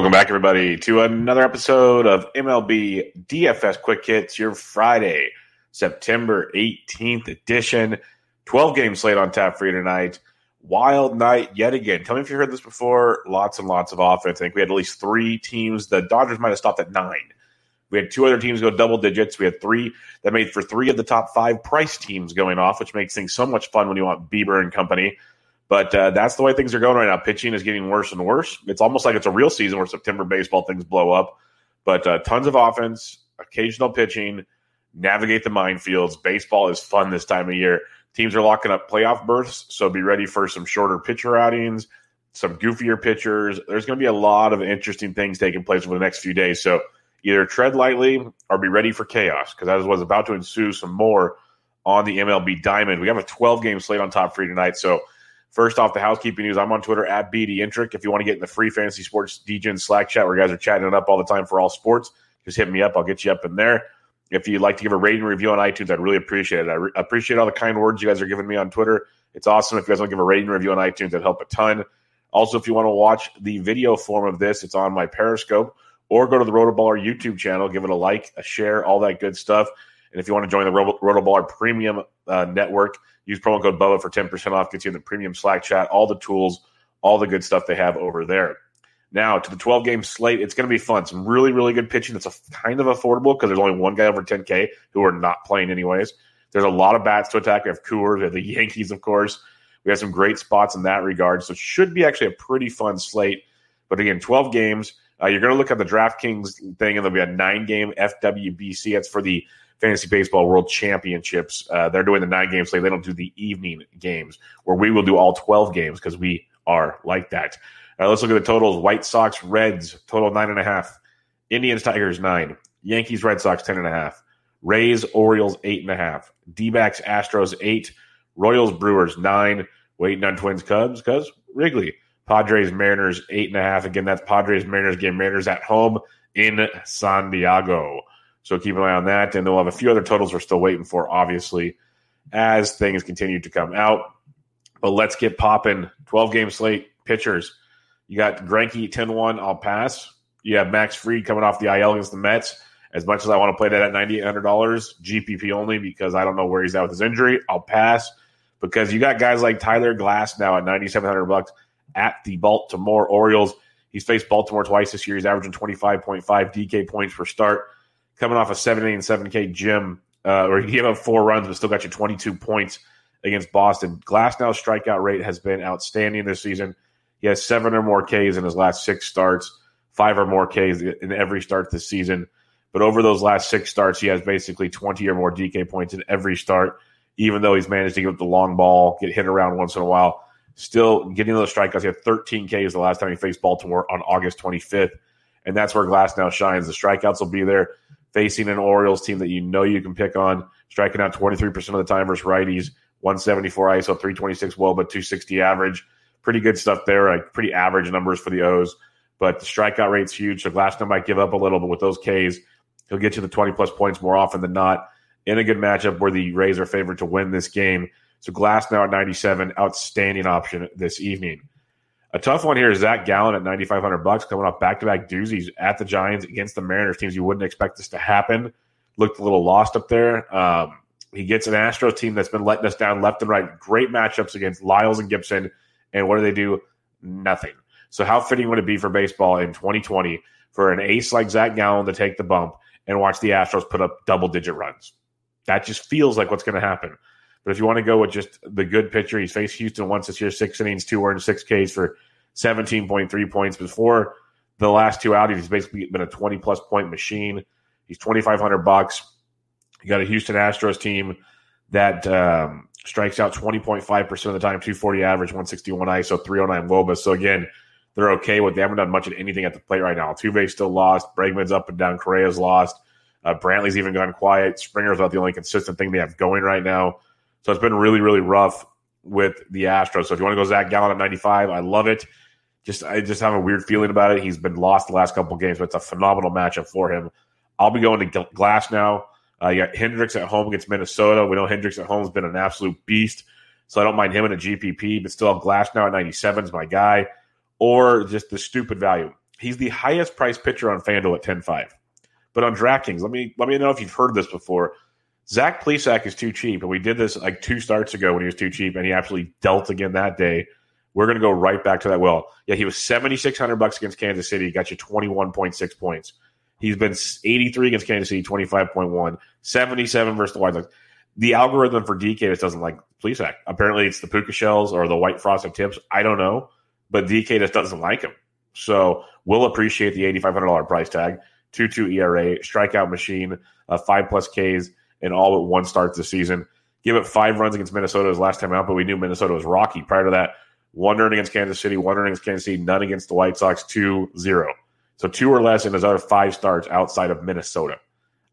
Welcome back, everybody, to another episode of MLB DFS Quick Hits, your Friday, September 18th edition. 12 game slate on tap for you tonight. Wild night yet again. Tell me if you heard this before. Lots and lots of offense. I think we had at least three teams. The Dodgers might have stopped at nine. We had two other teams go double digits. We had three that made for three of the top five price teams going off, which makes things so much fun when you want Bieber and company. But uh, that's the way things are going right now. Pitching is getting worse and worse. It's almost like it's a real season where September baseball things blow up. But uh, tons of offense, occasional pitching, navigate the minefields. Baseball is fun this time of year. Teams are locking up playoff berths, so be ready for some shorter pitcher outings, some goofier pitchers. There's going to be a lot of interesting things taking place over the next few days. So either tread lightly or be ready for chaos because that was about to ensue some more on the MLB Diamond. We have a 12 game slate on top for you tonight. So First off, the housekeeping news. I'm on Twitter at BDintric. If you want to get in the free fantasy sports DJ Slack chat where guys are chatting it up all the time for all sports, just hit me up. I'll get you up in there. If you'd like to give a rating review on iTunes, I'd really appreciate it. I re- appreciate all the kind words you guys are giving me on Twitter. It's awesome. If you guys want to give a rating review on iTunes, that'd help a ton. Also, if you want to watch the video form of this, it's on my Periscope or go to the Rotoballer YouTube channel. Give it a like, a share, all that good stuff. And if you want to join the Rotoballer Premium uh, Network, Use promo code BUBBA for 10% off, gets you in the premium Slack chat, all the tools, all the good stuff they have over there. Now, to the 12 game slate, it's going to be fun. Some really, really good pitching that's a, kind of affordable because there's only one guy over 10K who are not playing anyways. There's a lot of bats to attack. We have Coors, we have the Yankees, of course. We have some great spots in that regard. So it should be actually a pretty fun slate. But again, 12 games. Uh, you're going to look at the DraftKings thing, and there'll be a nine game FWBC. That's for the Fantasy Baseball World Championships. Uh, they're doing the nine game slate. They don't do the evening games where we will do all 12 games because we are like that. Uh, let's look at the totals. White Sox, Reds, total nine and a half. Indians, Tigers, nine. Yankees, Red Sox, ten and a half. Rays, Orioles, eight and a half. D backs, Astros, eight. Royals, Brewers, nine. Waiting on Twins, Cubs, because Wrigley. Padres, Mariners, eight and a half. Again, that's Padres, Mariners game. Mariners at home in San Diego. So keep an eye on that. And they'll have a few other totals we're still waiting for, obviously, as things continue to come out. But let's get popping. 12 game slate pitchers. You got Greinke 10 1, I'll pass. You have Max Fried coming off the IL against the Mets. As much as I want to play that at $9,800, GPP only because I don't know where he's at with his injury, I'll pass. Because you got guys like Tyler Glasnow at 9700 bucks at the Baltimore Orioles. He's faced Baltimore twice this year. He's averaging 25.5 DK points per start coming off a 7 8 and 7K gym, uh, where he gave up four runs but still got you 22 points against Boston. Glasnow's strikeout rate has been outstanding this season. He has seven or more Ks in his last six starts, five or more Ks in every start this season. But over those last six starts, he has basically 20 or more DK points in every start, even though he's managed to give up the long ball, get hit around once in a while. Still getting those strikeouts. He had 13 Ks the last time he faced Baltimore on August 25th. And that's where Glasnow shines. The strikeouts will be there facing an Orioles team that you know you can pick on, striking out 23% of the time versus righties, 174 ISO, 326 well, but 260 average. Pretty good stuff there, like pretty average numbers for the O's. But the strikeout rate's huge, so Glasnow might give up a little, but with those Ks, he'll get you the 20 plus points more often than not in a good matchup where the Rays are favored to win this game. So Glasnow at 97, outstanding option this evening. A tough one here is Zach Gallen at 9,500 bucks coming off back to back doozies at the Giants against the Mariners, teams you wouldn't expect this to happen. Looked a little lost up there. Um, he gets an Astros team that's been letting us down left and right. Great matchups against Lyles and Gibson. And what do they do? Nothing. So, how fitting would it be for baseball in 2020 for an ace like Zach Gallen to take the bump and watch the Astros put up double digit runs? That just feels like what's going to happen. But if you want to go with just the good pitcher, he's faced Houston once this year, six innings, two earned, six Ks for 17.3 points. Before the last two outings, he's basically been a 20 plus point machine. He's 2,500 bucks. You got a Houston Astros team that um, strikes out 20.5% of the time, 240 average, 161 ISO, 309 WOBA. So again, they're okay with they haven't done much of anything at the plate right now. Altuve's still lost. Bregman's up and down. Correa's lost. Uh, Brantley's even gone quiet. Springer's about the only consistent thing they have going right now. So it's been really, really rough with the Astros. So if you want to go Zach Gallen at 95, I love it. Just I just have a weird feeling about it. He's been lost the last couple games, but it's a phenomenal matchup for him. I'll be going to Glasnow. Uh, you got Hendricks at home against Minnesota. We know Hendricks at home has been an absolute beast, so I don't mind him in a GPP, but still Glasnow at 97 is my guy. or just the stupid value. He's the highest priced pitcher on FanDuel at 10-5. But on DraftKings, let me let me know if you've heard this before. Zach Plesac is too cheap, and we did this like two starts ago when he was too cheap, and he absolutely dealt again that day. We're going to go right back to that. Well, yeah, he was seventy six hundred bucks against Kansas City, got you twenty one point six points. He's been eighty three against Kansas City, twenty five point one, 77 versus the White Sox. The algorithm for DK just doesn't like Plesac. Apparently, it's the puka shells or the white frosted tips. I don't know, but DK just doesn't like him. So we'll appreciate the eighty five hundred dollar price tag. Two two ERA, strikeout machine, uh, five plus Ks, and all but one start this season. Give it five runs against Minnesota his last time out, but we knew Minnesota was rocky. Prior to that, one earned against Kansas City, one earned against Kansas City, none against the White Sox, two zero. So two or less in his other five starts outside of Minnesota.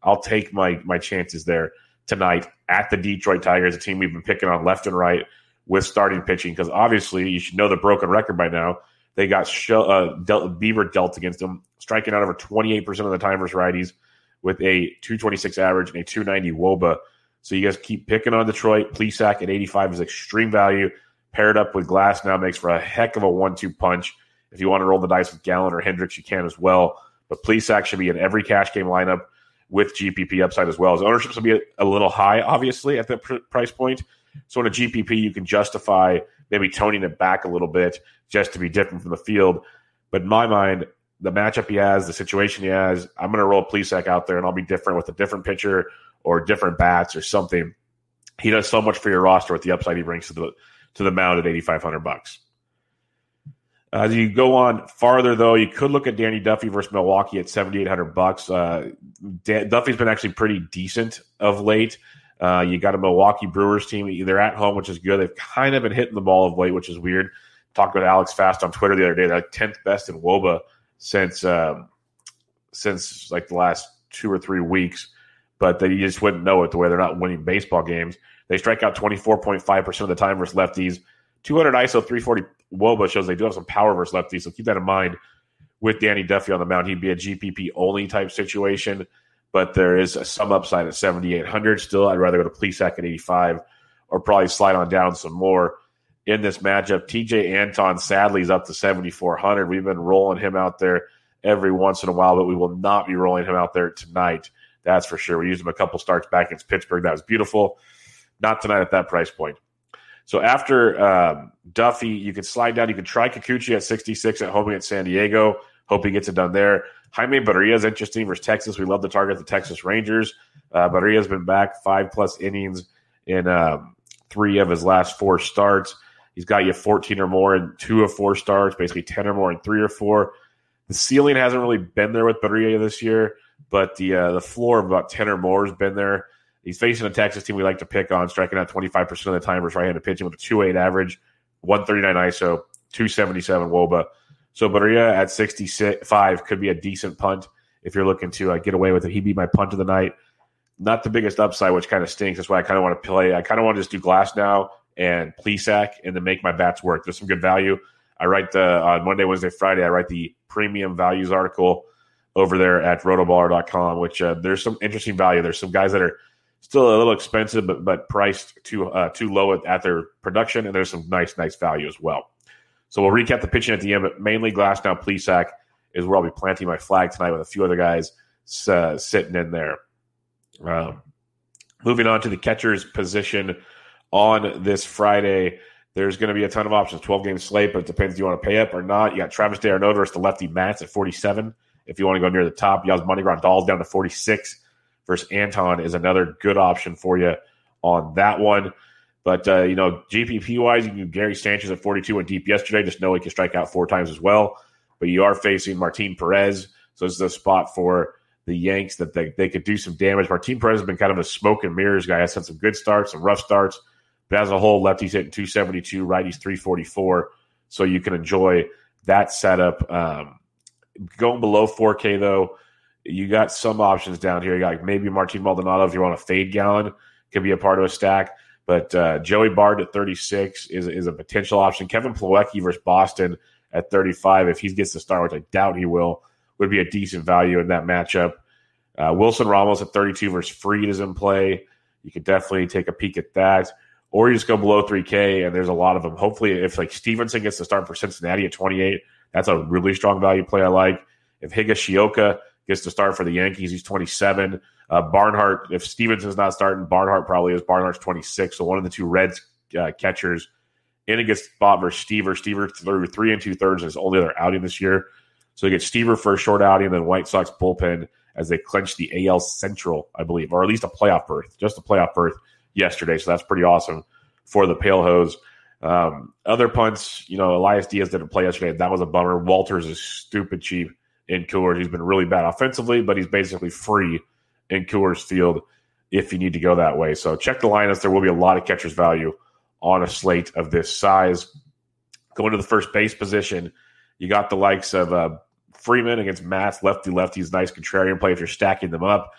I'll take my my chances there tonight at the Detroit Tigers, a team we've been picking on left and right with starting pitching because obviously you should know the broken record by now. They got uh, dealt, Bieber dealt against them, striking out over 28% of the time versus righties with a 226 average and a 290 Woba. So you guys keep picking on Detroit. Plesac at 85 is extreme value. Paired up with Glasnow makes for a heck of a one-two punch. If you want to roll the dice with Gallen or Hendricks, you can as well. But Plesac should be in every cash game lineup with GPP upside as well. His ownership will be a little high, obviously, at that pr- price point. So in a GPP, you can justify maybe toning it back a little bit just to be different from the field. But in my mind, the matchup he has, the situation he has, I'm going to roll Plesac out there and I'll be different with a different pitcher or different bats or something. He does so much for your roster with the upside he brings to the to the mound at 8500 bucks. As you go on farther, though, you could look at Danny Duffy versus Milwaukee at 7,800 bucks. Uh, Duffy's been actually pretty decent of late. Uh, you got a Milwaukee Brewers team. They're at home, which is good. They've kind of been hitting the ball of late, which is weird. Talked about Alex Fast on Twitter the other day. They're like tenth best in WOBA since um, since like the last two or three weeks, but they just wouldn't know it the way they're not winning baseball games. They strike out twenty four point five percent of the time versus lefties. Two hundred ISO three forty WOBA shows they do have some power versus lefties, so keep that in mind. With Danny Duffy on the mound, he'd be a GPP only type situation but there is some upside at 7,800 still. I'd rather go to Plesac at 85 or probably slide on down some more in this matchup. TJ Antone sadly, is up to 7,400. We've been rolling him out there every once in a while, but we will not be rolling him out there tonight. That's for sure. We used him a couple starts back against Pittsburgh. That was beautiful. Not tonight at that price point. So after um, Duffy, you can slide down. You can try Kikuchi at 66 at home against San Diego. Hope he gets it done there. Jaime Barria is interesting versus Texas. We love to target the Texas Rangers. Uh, Barria's been back five plus innings in um, three of his last four starts. He's got you 14 or more in two of four starts, basically 10 or more in three or four. The ceiling hasn't really been there with Barria this year, but the uh, the floor of about 10 or more has been there. He's facing a Texas team we like to pick on, striking out 25% of the time versus right handed pitching with a 2 8 average, 139 ISO, 277 Woba. So Barria at 65 could be a decent punt if you're looking to uh, get away with it. He'd be my punt of the night. Not the biggest upside, which kind of stinks. That's why I kind of want to play. I kind of want to just do Glasnow and Plesac and then make my bats work. There's some good value. I write the on Monday, Wednesday, Friday. I write the premium values article over there at rotoballer.com, which uh, there's some interesting value. There's some guys that are still a little expensive, but but priced too uh, too low at, at their production, and there's some nice nice value as well. So we'll recap the pitching at the end, but mainly Glasnow Plesac is where I'll be planting my flag tonight with a few other guys uh, sitting in there. Um, moving on to the catcher's position on this Friday. There's going to be a ton of options, 12 game slate, but it depends if you want to pay up or not. You got Travis d'Arnaud versus the lefty Matz at 47. If you want to go near the top, Yasmani Grandal down to 46 versus Antone is another good option for you on that one. But uh, you know, GPP wise, you can Gary Sanchez at 42 and deep yesterday. Just know he can strike out four times as well. But you are facing Martin Perez, so this is a spot for the Yanks that they, they could do some damage. Martin Perez has been kind of a smoke and mirrors guy. Has had some good starts, some rough starts, but as a whole, lefties hitting 272, righties 344. So you can enjoy that setup. Um, going below 4K though, you got some options down here. You got maybe Martin Maldonado if you want a fade Gallen, could be a part of a stack. But uh, Joey Bart at 36 is, is a potential option. Kevin Plawecki versus Boston at 35, if he gets the start, which I doubt he will, would be a decent value in that matchup. Uh, Wilson Ramos at 32 versus Fried is in play. You could definitely take a peek at that. Or you just go below 3K, and there's a lot of them. Hopefully, if like Stephenson gets the start for Cincinnati at 28, That's a really strong value play I like. If Higashioka gets to start for the Yankees, he's 27. Uh, Barnhart, if Stephenson's not starting, Barnhart probably is. Barnhart's 26. So one of the two Reds uh, catchers in against spot versus Stiever. Stiever threw three and two thirds his only other outing this year. So they get Stiever for a short outing, and then White Sox bullpen as they clinch the AL Central, I believe, or at least a playoff berth, just a playoff berth yesterday. So that's pretty awesome for the Pale Hose. Um, other punts, you know, Elias Diaz didn't play yesterday. That was a bummer. Wolters is stupid cheap in Coors. He's been really bad offensively, but he's basically free in Coors Field if you need to go that way. So check the lineups. There will be a lot of catcher's value on a slate of this size. Going to the first base position, you got the likes of uh, Freeman against Matz, lefty lefties, nice contrarian play if you're stacking them up.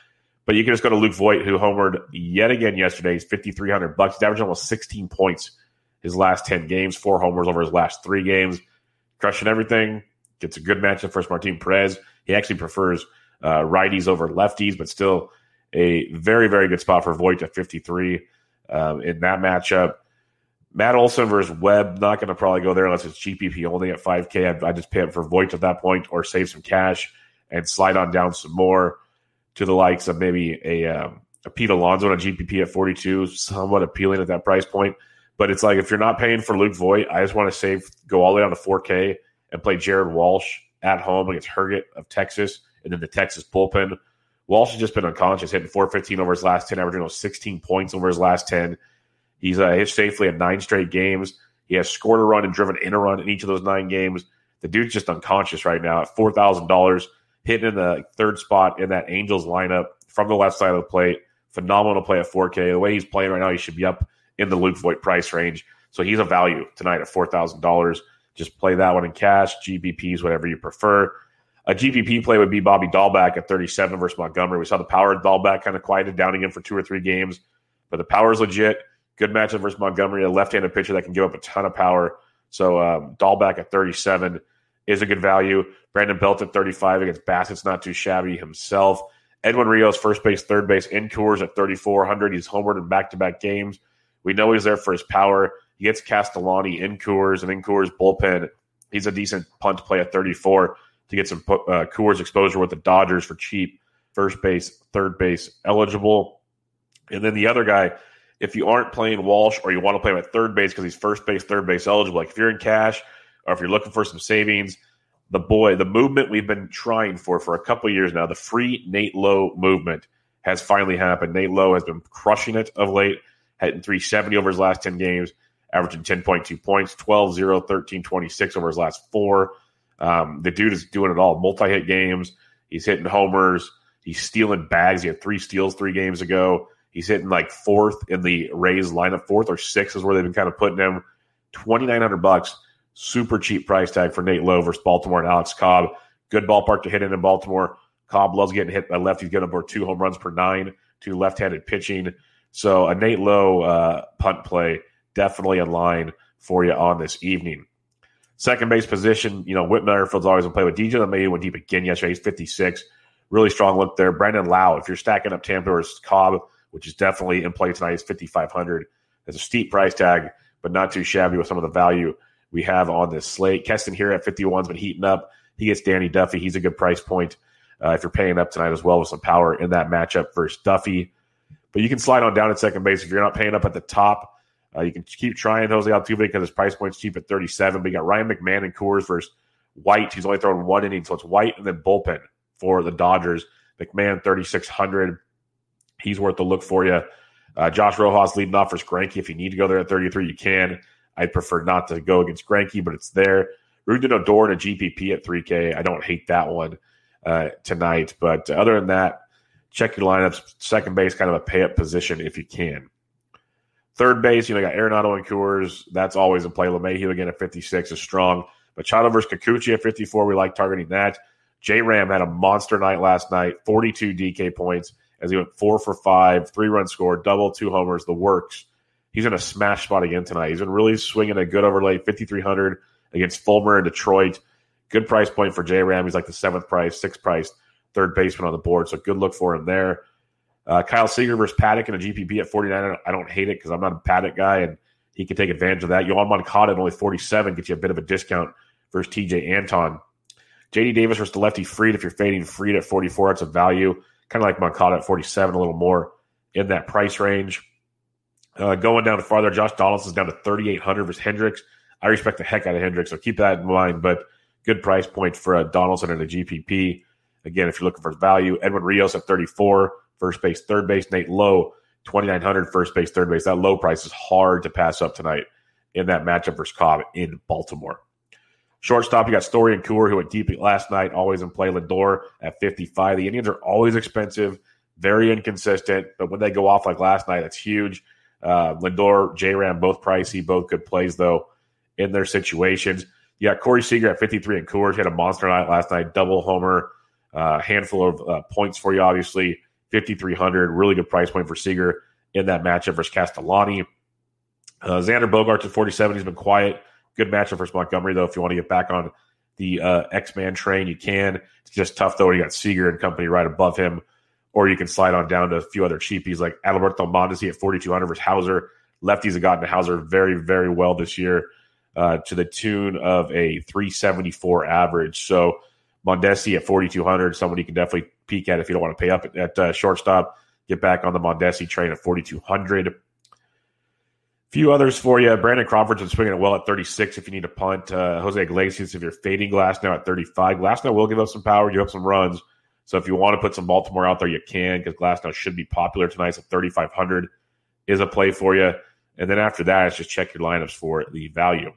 But you can just go to Luke Voit, who homered yet again yesterday. He's 5,300 bucks. He's averaging almost 16 points his last 10 games, four homers over his last three games, crushing everything. Gets a good matchup versus Martin Perez. He actually prefers uh, righties over lefties, but still a very, very good spot for Voit at 53 um, in that matchup. Matt Olson versus Webb, not going to probably go there unless it's GPP only at 5K. I'd, I'd just pay him for Voit at that point or save some cash and slide on down some more to the likes of maybe a, um, a Pete Alonso on a GPP at 42, somewhat appealing at that price point. But it's like if you're not paying for Luke Voit, I just want to save, go all the way down to 4K and play Jared Walsh at home against Herget of Texas and then the Texas bullpen. Walsh has just been unconscious, hitting 415 over his last 10, averaging 16 points over his last 10. He's uh, hit safely at nine straight games. He has scored a run and driven in a run in each of those nine games. The dude's just unconscious right now at $4,000, hitting in the third spot in that Angels lineup from the left side of the plate. Phenomenal play at 4K. The way he's playing right now, he should be up in the Luke Voit price range. So he's a value tonight at $4,000. Just play that one in cash, GPPs, whatever you prefer. A GPP play would be Bobby Dalbec at 37 versus Montgomery. We saw the power of Dalbec kind of quieted down again for two or three games, but the power is legit. Good matchup versus Montgomery, a left-handed pitcher that can give up a ton of power. So um, Dalbec at 37 is a good value. Brandon Belt at 35 against Bassitt's not too shabby himself. Edwin Rios, first base, third base, in Coors at 3,400. He's homered in back-to-back games. We know he's there for his power. He gets Castellani in Coors and in Coors bullpen. He's a decent punt play at 34 to get some uh, Coors exposure with the Dodgers for cheap. First base, third base eligible. And then the other guy, if you aren't playing Walsh or you want to play him at third base because he's first base, third base eligible, like if you're in cash or if you're looking for some savings, the boy, the movement we've been trying for for a couple years now, the free Nate Lowe movement has finally happened. Nate Lowe has been crushing it of late, hitting 370 over his last 10 games, averaging 10.2 points, 12, 0, 13, 26 over his last four. Um, the dude is doing it all multi hit games. He's hitting homers. He's stealing bags. He had three steals three games ago. He's hitting like fourth in the Rays lineup. Fourth or sixth is where they've been kind of putting him. Twenty nine hundred bucks, super cheap price tag for Nate Lowe versus Baltimore and Alex Cobb. Good ballpark to hit in in Baltimore. Cobb loves getting hit by left. He's getting aboard two home runs per nine, two left handed pitching. So a Nate Lowe uh, punt play definitely in line for you on this evening. Second base position, you know, Whit Merrifield's always to play with DJ LeMahieu went deep again yesterday. He's 56. Really strong look there. Brandon Lowe, if you're stacking up Tampa or Cobb, which is definitely in play tonight, is 5,500. There's a steep price tag, but not too shabby with some of the value we have on this slate. Keston Hiura at 51's been heating up. He gets Danny Duffy. He's a good price point uh, if you're paying up tonight as well with some power in that matchup versus Duffy. But you can slide on down at second base if you're not paying up at the top. Uh, you can keep trying Jose Altuve because his price point's cheap at 37. But you got Ryan McMahon and Coors versus White. He's only throwing one inning, so it's White and then bullpen for the Dodgers. McMahon 3600. He's worth the look for you. Uh, Josh Rojas leading off versus Greinke. If you need to go there at 33, you can. I'd prefer not to go against Greinke, but it's there. Rougned Odor and a GPP at 3K. I don't hate that one uh, tonight. But other than that, check your lineups. Second base, kind of a pay up position if you can. Third base, you know, got Arenado and Coors. That's always a play. LeMahieu again at 56 is strong. Machado versus Kikuchi at 54. We like targeting that. J Ram had a monster night last night, 42 DK points as he went four for five, three run score, double, two homers, the works. He's in a smash spot again tonight. He's been really swinging a good overlay, 5,300 against Fulmer in Detroit. Good price point for J Ram. He's like the seventh price, sixth price, third baseman on the board. So good look for him there. Uh, Kyle Seager versus Paddock in a GPP at 49. I don't hate it because I'm not a Paddock guy and he can take advantage of that. Yoan Moncada at only 47 gets you a bit of a discount versus TJ Antone. JD Davis versus the lefty Fried. If you're fading Fried at 44, it's a value. Kind of like Moncada at 47, a little more in that price range. Uh, going down farther, Josh Donaldson's down to 3,800 versus Hendricks. I respect the heck out of Hendricks, so keep that in mind. But good price point for a Donaldson and a GPP. Again, if you're looking for value, Edwin Rios at 34, first base, third base, Nate Lowe, 2,900, first base, third base. That low price is hard to pass up tonight in that matchup versus Cobb in Baltimore. Shortstop, you got Story and Cooler, who went deep last night, always in play. Lindor at 55. The Indians are always expensive, very inconsistent, but when they go off like last night, that's huge. Uh, Lindor, J Ram, both pricey, both good plays, though, in their situations. Yeah, Corey Seager at 53 and Coors. He had a monster night last night, double homer, a uh, handful of uh, points for you, obviously. 5,300, really good price point for Seager in that matchup versus Castellani. Uh, Xander Bogaerts at 47. He's been quiet. Good matchup versus Montgomery, though. If you want to get back on the uh, X Man train, you can. It's just tough, though. You got Seager and company right above him. Or you can slide on down to a few other cheapies like Alberto Mondesi at 4,200 versus Houser. Lefties have gotten Houser very, very well this year uh, to the tune of a 374 average. So Mondesi at 4,200, someone you can definitely peek at if you don't want to pay up at, at uh, shortstop. Get back on the Mondesi train at 4,200 few others for you. Brandon Crawford's been swinging it well at 36 if you need a punt. Uh, Jose Iglesias, if you're fading Glasnow at 35. Glasnow will give up some power, give up some runs. So if you want to put some Baltimore out there, you can because Glasnow should be popular tonight. So 3,500 is a play for you. And then after that, it's just check your lineups for the value.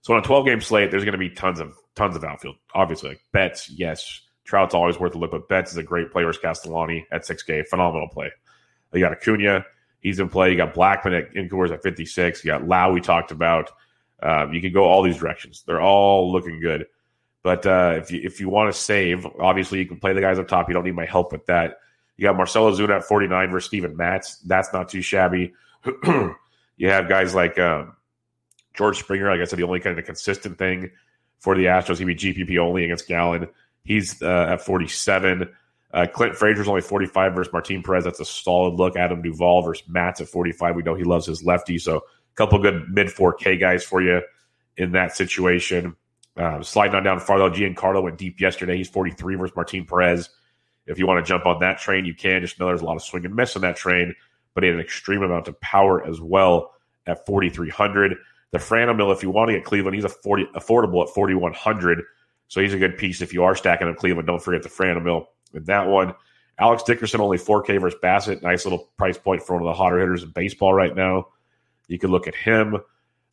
So on a 12 game slate, there's going to be tons of tons of outfield. Obviously, like Betts, yes. Trout's always worth a look, but Betts is a great player. Castellani at 6K, phenomenal play. You got Acuna, He's in play. You got Blackmon at incoors at 56. You got Lau, we talked about. Um, you can go all these directions. They're all looking good. But uh, if you if you want to save, obviously you can play the guys up top. You don't need my help with that. You got Marcell Ozuna at 49 versus Steven Matz. That's not too shabby. you have guys like um, George Springer. Like I said, the only kind of consistent thing for the Astros, he'd be GPP only against Gallen. He's uh, at 47. Uh, Clint Frazier's only 45 versus Martin Perez. That's a solid look. Adam Duvall versus Matz at 45. We know he loves his lefty. So a couple good mid 4K guys for you in that situation. Uh, sliding on down farther, Giancarlo went deep yesterday. He's 43 versus Martin Perez. If you want to jump on that train, you can. Just know there's a lot of swing and miss on that train, but he had an extreme amount of power as well at 4,300. The Franmil, if you want to get Cleveland, he's a 40, affordable at 4,100. So he's a good piece if you are stacking in Cleveland. Don't forget the Franmil with that one. Alex Dickerson only 4K versus Bassitt. Nice little price point for one of the hotter hitters in baseball right now. You can look at him.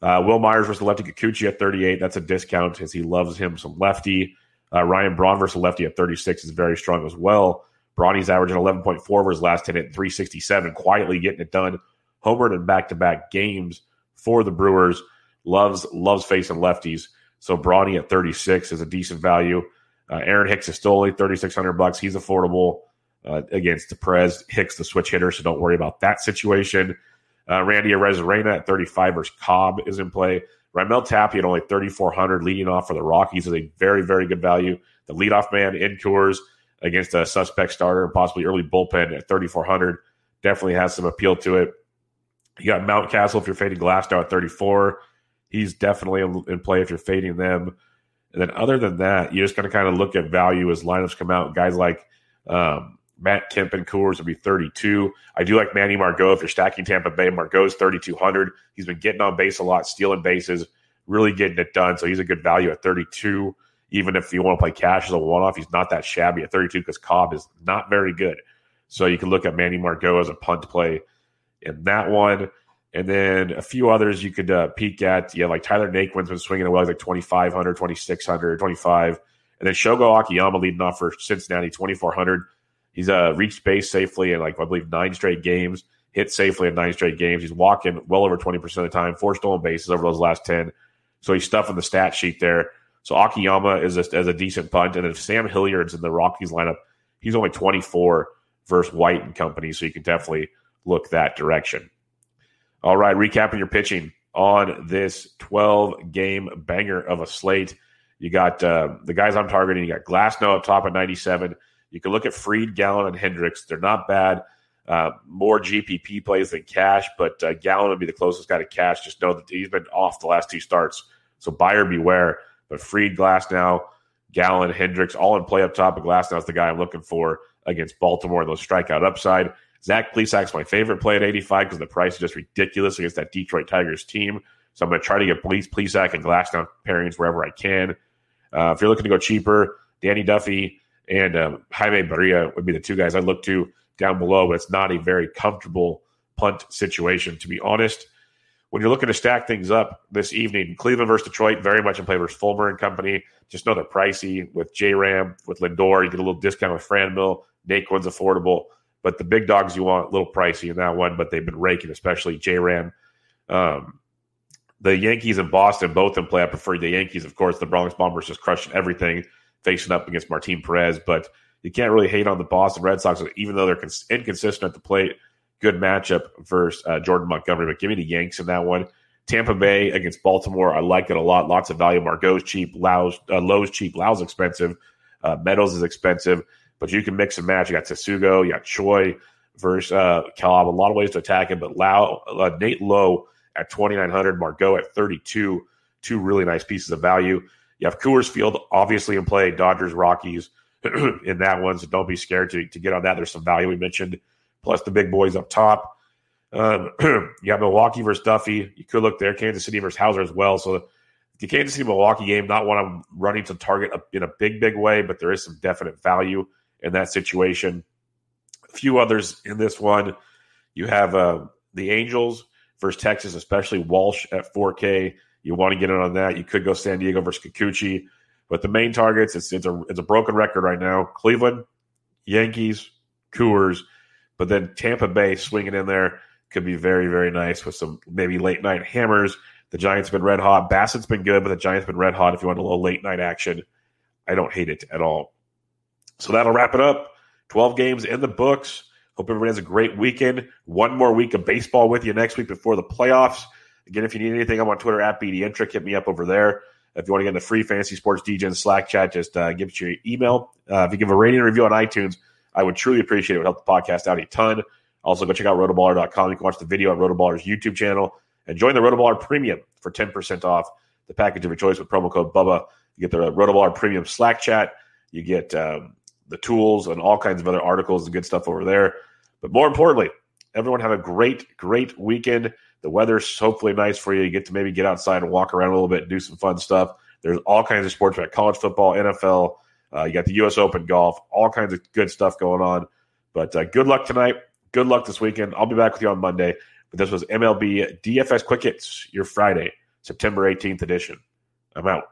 Uh, Wil Myers versus lefty Kikuchi at 38. That's a discount as he loves him some lefty. Uh, Ryan Braun versus lefty at 36 is very strong as well. Bronny's averaging 11.4 for his last 10 at 367, quietly getting it done. Homered in back to back games for the Brewers. Loves loves facing lefties. So Bronny at 36 is a decent value. Uh, Aaron Hicks is still only 3600 bucks. He's affordable uh, against the Prez. Hicks, the switch hitter, so don't worry about that situation. Uh, Randy Arozarena at 35 versus Cobb is in play. Raimel Tapia at only 3,400 leading off for the Rockies is a very, very good value. The leadoff man in Coors against a suspect starter and possibly early bullpen at 3,400 definitely has some appeal to it. You got Mountcastle if you're fading Glasnow at 34. He's definitely in play if you're fading them. And then other than that, you're just got to kind of look at value as lineups come out. Guys like um, Matt Kemp and Coors will be 32. I do like Manny Margot. If you're stacking Tampa Bay, Margot's 3,200. He's been getting on base a lot, stealing bases, really getting it done. So he's a good value at 32. Even if you want to play cash as a one off, he's not that shabby at 32 because Cobb is not very good. So you can look at Manny Margot as a punt play in that one. And then a few others you could uh, peek at. Yeah, like Tyler Naquin's been swinging away like 2,500, 2,600, 25. And then Shogo Akiyama leading off for Cincinnati, 2,400. He's uh, reached base safely in like, I believe, nine straight games, hit safely in nine straight games. He's walking well over 20% of the time, four stolen bases over those last 10. So he's stuffing the stat sheet there. So Akiyama is a, as a decent punt. And if Sam Hilliard's in the Rockies lineup, he's only 24 versus White and company. So you can definitely look that direction. All right, recapping your pitching on this 12 game banger of a slate. You got uh, the guys I'm targeting. You got Glasnow up top at 97. You can look at Fried, Gallen, and Hendricks. They're not bad. Uh, more GPP plays than cash, but uh, Gallen would be the closest guy to cash. Just know that he's been off the last two starts. So buyer beware. But Fried, Glass now, Gallen, Hendricks, all in play up top. But Glasnow is the guy I'm looking for against Baltimore and those strikeout upside. Zach Plesac's my favorite play at 85 because the price is just ridiculous against that Detroit Tigers team. So I'm going to try to get Plesac and Glasnow pairings wherever I can. Uh, if you're looking to go cheaper, Danny Duffy and um, Jaime Barria would be the two guys I look to down below, but it's not a very comfortable punt situation, to be honest. When you're looking to stack things up this evening, Cleveland versus Detroit, very much in play versus Fulmer and company. Just know they're pricey with J Ram, with Lindor. You get a little discount with Franmil. Naquin's affordable. But the big dogs you want a little pricey in that one, but they've been raking, especially J Ram. Um, the Yankees and Boston both in play. I prefer the Yankees, of course. The Bronx Bombers just crushing everything, facing up against Martin Perez. But you can't really hate on the Boston Red Sox, even though they're inconsistent at the plate. Good matchup versus uh, Jordan Montgomery. But give me the Yanks in that one. Tampa Bay against Baltimore. I like it a lot. Lots of value. Margot's cheap. Lowe's, uh, Lowe's cheap. Lowe's expensive. Uh, Meadows is expensive. But you can mix and match. You got Tsutsugo, you got Choi versus uh, Calab. A lot of ways to attack him, but Lau, uh, Nate Lowe at 2,900, Margot at 32. Two really nice pieces of value. You have Coors Field obviously in play, Dodgers, Rockies in that one. So don't be scared to, to get on that. There's some value we mentioned, plus the big boys up top. Um, you have Milwaukee versus Duffy. You could look there. Kansas City versus Houser as well. So the Kansas City Milwaukee game, not one I'm running to target in a big, big way, but there is some definite value in that situation. A few others in this one. You have uh, the Angels versus Texas, especially Walsh at 4K. You want to get in on that. You could go San Diego versus Kikuchi. But the main targets, it's, it's, a, it's a broken record right now. Cleveland, Yankees, Coors, but then Tampa Bay swinging in there could be very, very nice with some maybe late night hammers. The Giants have been red hot. Bassitt's been good, but the Giants have been red hot if you want a little late night action. I don't hate it at all. So that'll wrap it up. 12 games in the books. Hope everybody has a great weekend. One more week of baseball with you next week before the playoffs. Again, if you need anything, I'm on Twitter at BDintric. Hit me up over there. If you want to get in the free Fantasy Sports DJ Slack chat, just uh, give us your email. Uh, if you give a rating and review on iTunes, I would truly appreciate it. It would help the podcast out a ton. Also, go check out rotoballer.com. You can watch the video on Rotoballer's YouTube channel and join the Rotoballer Premium for 10% off the package of your choice with promo code BUBBA. You get the Rotoballer Premium Slack chat. You get um, the tools and all kinds of other articles and good stuff over there. But more importantly, everyone have a great, great weekend. The weather's hopefully nice for you. You get to maybe get outside and walk around a little bit and do some fun stuff. There's all kinds of sports, right? College football, NFL. Uh, you got the U.S. Open golf, all kinds of good stuff going on. But uh, good luck tonight. Good luck this weekend. I'll be back with you on Monday. But this was MLB DFS Quick Hits, your Friday, September 18th edition. I'm out.